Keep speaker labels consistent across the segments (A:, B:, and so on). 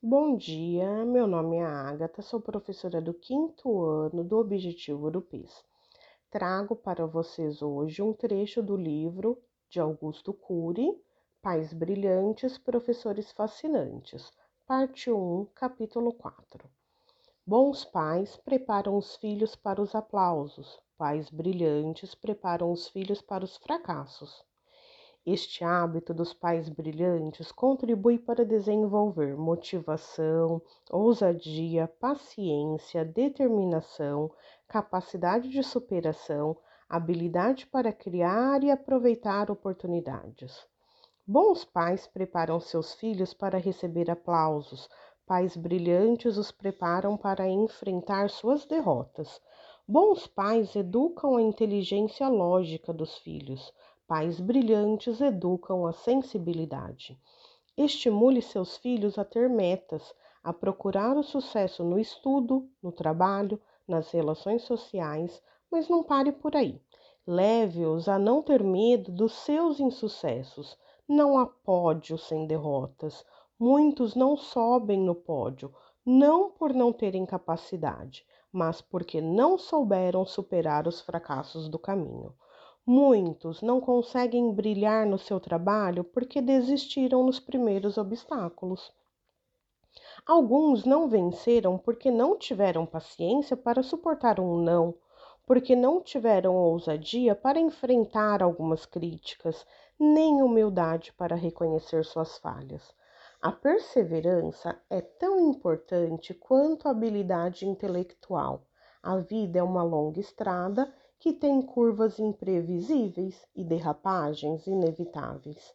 A: Bom dia, meu nome é Agatha, sou professora do quinto ano do Objetivo do PIS. Trago para vocês hoje um trecho do livro de Augusto Cury, Pais Brilhantes, Professores Fascinantes, parte 1, capítulo 4. Bons pais preparam os filhos para os aplausos, pais brilhantes preparam os filhos para os fracassos. Este hábito dos pais brilhantes contribui para desenvolver motivação, ousadia, paciência, determinação, capacidade de superação, habilidade para criar e aproveitar oportunidades. Bons pais preparam seus filhos para receber aplausos, pais brilhantes os preparam para enfrentar suas derrotas. Bons pais educam a inteligência lógica dos filhos. Pais brilhantes educam a sensibilidade. Estimule seus filhos a ter metas, a procurar o sucesso no estudo, no trabalho, nas relações sociais, mas não pare por aí. Leve-os a não ter medo dos seus insucessos. Não há pódio sem derrotas. Muitos não sobem no pódio, não por não terem capacidade, mas porque não souberam superar os fracassos do caminho. Muitos não conseguem brilhar no seu trabalho porque desistiram nos primeiros obstáculos. Alguns não venceram porque não tiveram paciência para suportar um não, porque não tiveram ousadia para enfrentar algumas críticas, nem humildade para reconhecer suas falhas. A perseverança é tão importante quanto a habilidade intelectual. A vida é uma longa estrada que tem curvas imprevisíveis e derrapagens inevitáveis.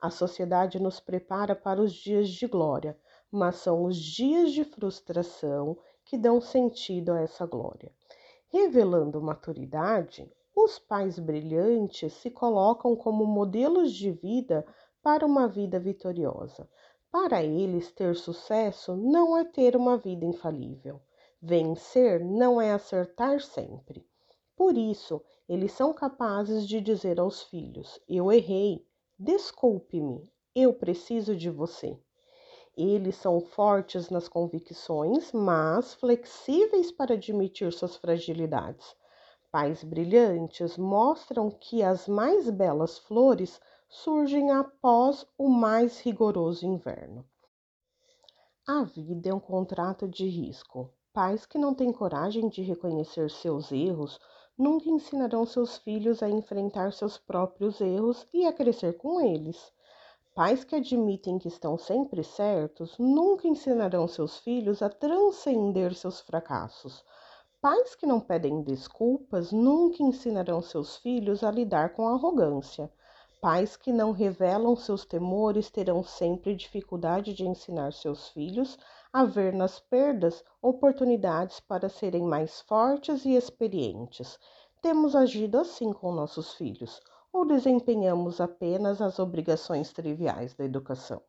A: A sociedade nos prepara para os dias de glória, mas são os dias de frustração que dão sentido a essa glória. Revelando maturidade, os pais brilhantes se colocam como modelos de vida para uma vida vitoriosa. Para eles, ter sucesso não é ter uma vida infalível. Vencer não é acertar sempre. Por isso, eles são capazes de dizer aos filhos: Eu errei, desculpe-me, eu preciso de você. Eles são fortes nas convicções, mas flexíveis para admitir suas fragilidades. Pais brilhantes mostram que as mais belas flores surgem após o mais rigoroso inverno. A vida é um contrato de risco. Pais que não têm coragem de reconhecer seus erros nunca ensinarão seus filhos a enfrentar seus próprios erros e a crescer com eles. Pais que admitem que estão sempre certos nunca ensinarão seus filhos a transcender seus fracassos. Pais que não pedem desculpas nunca ensinarão seus filhos a lidar com arrogância. Pais que não revelam seus temores terão sempre dificuldade de ensinar seus filhos a ver nas perdas oportunidades para serem mais fortes e experientes. Temos agido assim com nossos filhos ou desempenhamos apenas as obrigações triviais da educação?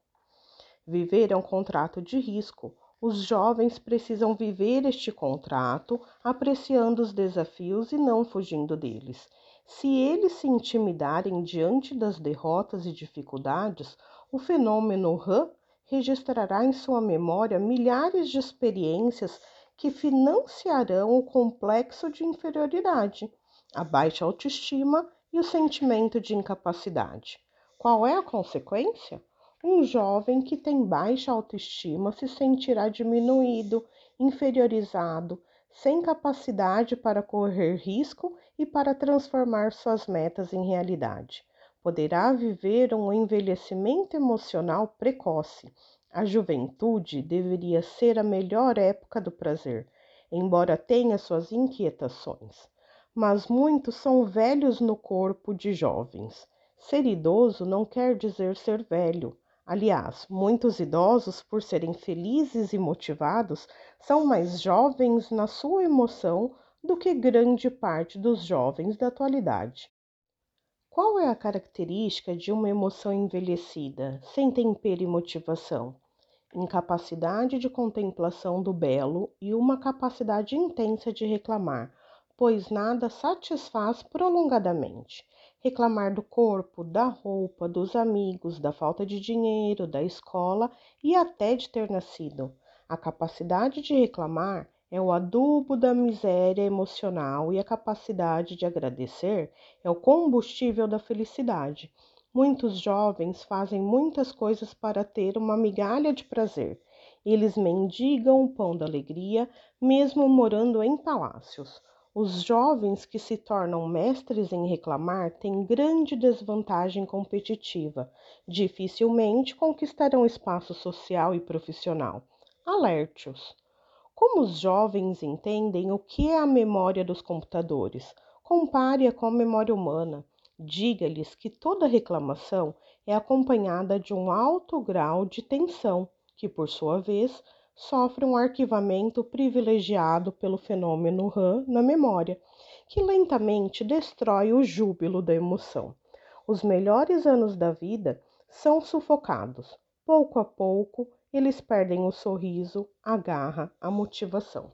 A: Viver é um contrato de risco. Os jovens precisam viver este contrato, apreciando os desafios e não fugindo deles. Se eles se intimidarem diante das derrotas e dificuldades, o fenômeno RAM registrará em sua memória milhares de experiências que financiarão o complexo de inferioridade, a baixa autoestima e o sentimento de incapacidade. Qual é a consequência? Um jovem que tem baixa autoestima se sentirá diminuído, inferiorizado, sem capacidade para correr risco e para transformar suas metas em realidade. Poderá viver um envelhecimento emocional precoce. A juventude deveria ser a melhor época do prazer, embora tenha suas inquietações. Mas muitos são velhos no corpo de jovens. Ser idoso não quer dizer ser velho. Aliás, muitos idosos, por serem felizes e motivados, são mais jovens na sua emoção do que grande parte dos jovens da atualidade. Qual é a característica de uma emoção envelhecida, sem tempero e motivação? Incapacidade de contemplação do belo e uma capacidade intensa de reclamar, pois nada satisfaz prolongadamente. reclamar do corpo, da roupa, dos amigos, da falta de dinheiro, da escola e até de ter nascido. A capacidade de reclamar é o adubo da miséria emocional e a capacidade de agradecer é o combustível da felicidade. Muitos jovens fazem muitas coisas para ter uma migalha de prazer. Eles mendigam o pão da alegria, mesmo morando em palácios. Os jovens que se tornam mestres em reclamar têm grande desvantagem competitiva. Dificilmente conquistarão espaço social e profissional. Alerte-os. Como os jovens entendem o que é a memória dos computadores? Compare-a com a memória humana. Diga-lhes que toda reclamação é acompanhada de um alto grau de tensão, que, por sua vez, sofre um arquivamento privilegiado pelo fenômeno RAM na memória, que lentamente destrói o júbilo da emoção. Os melhores anos da vida são sufocados. Pouco a pouco, eles perdem o sorriso, a garra, a motivação.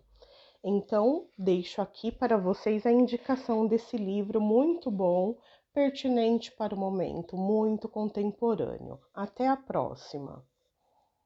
A: Então, deixo aqui para vocês a indicação desse livro muito bom, pertinente para o momento, muito contemporâneo. Até a próxima!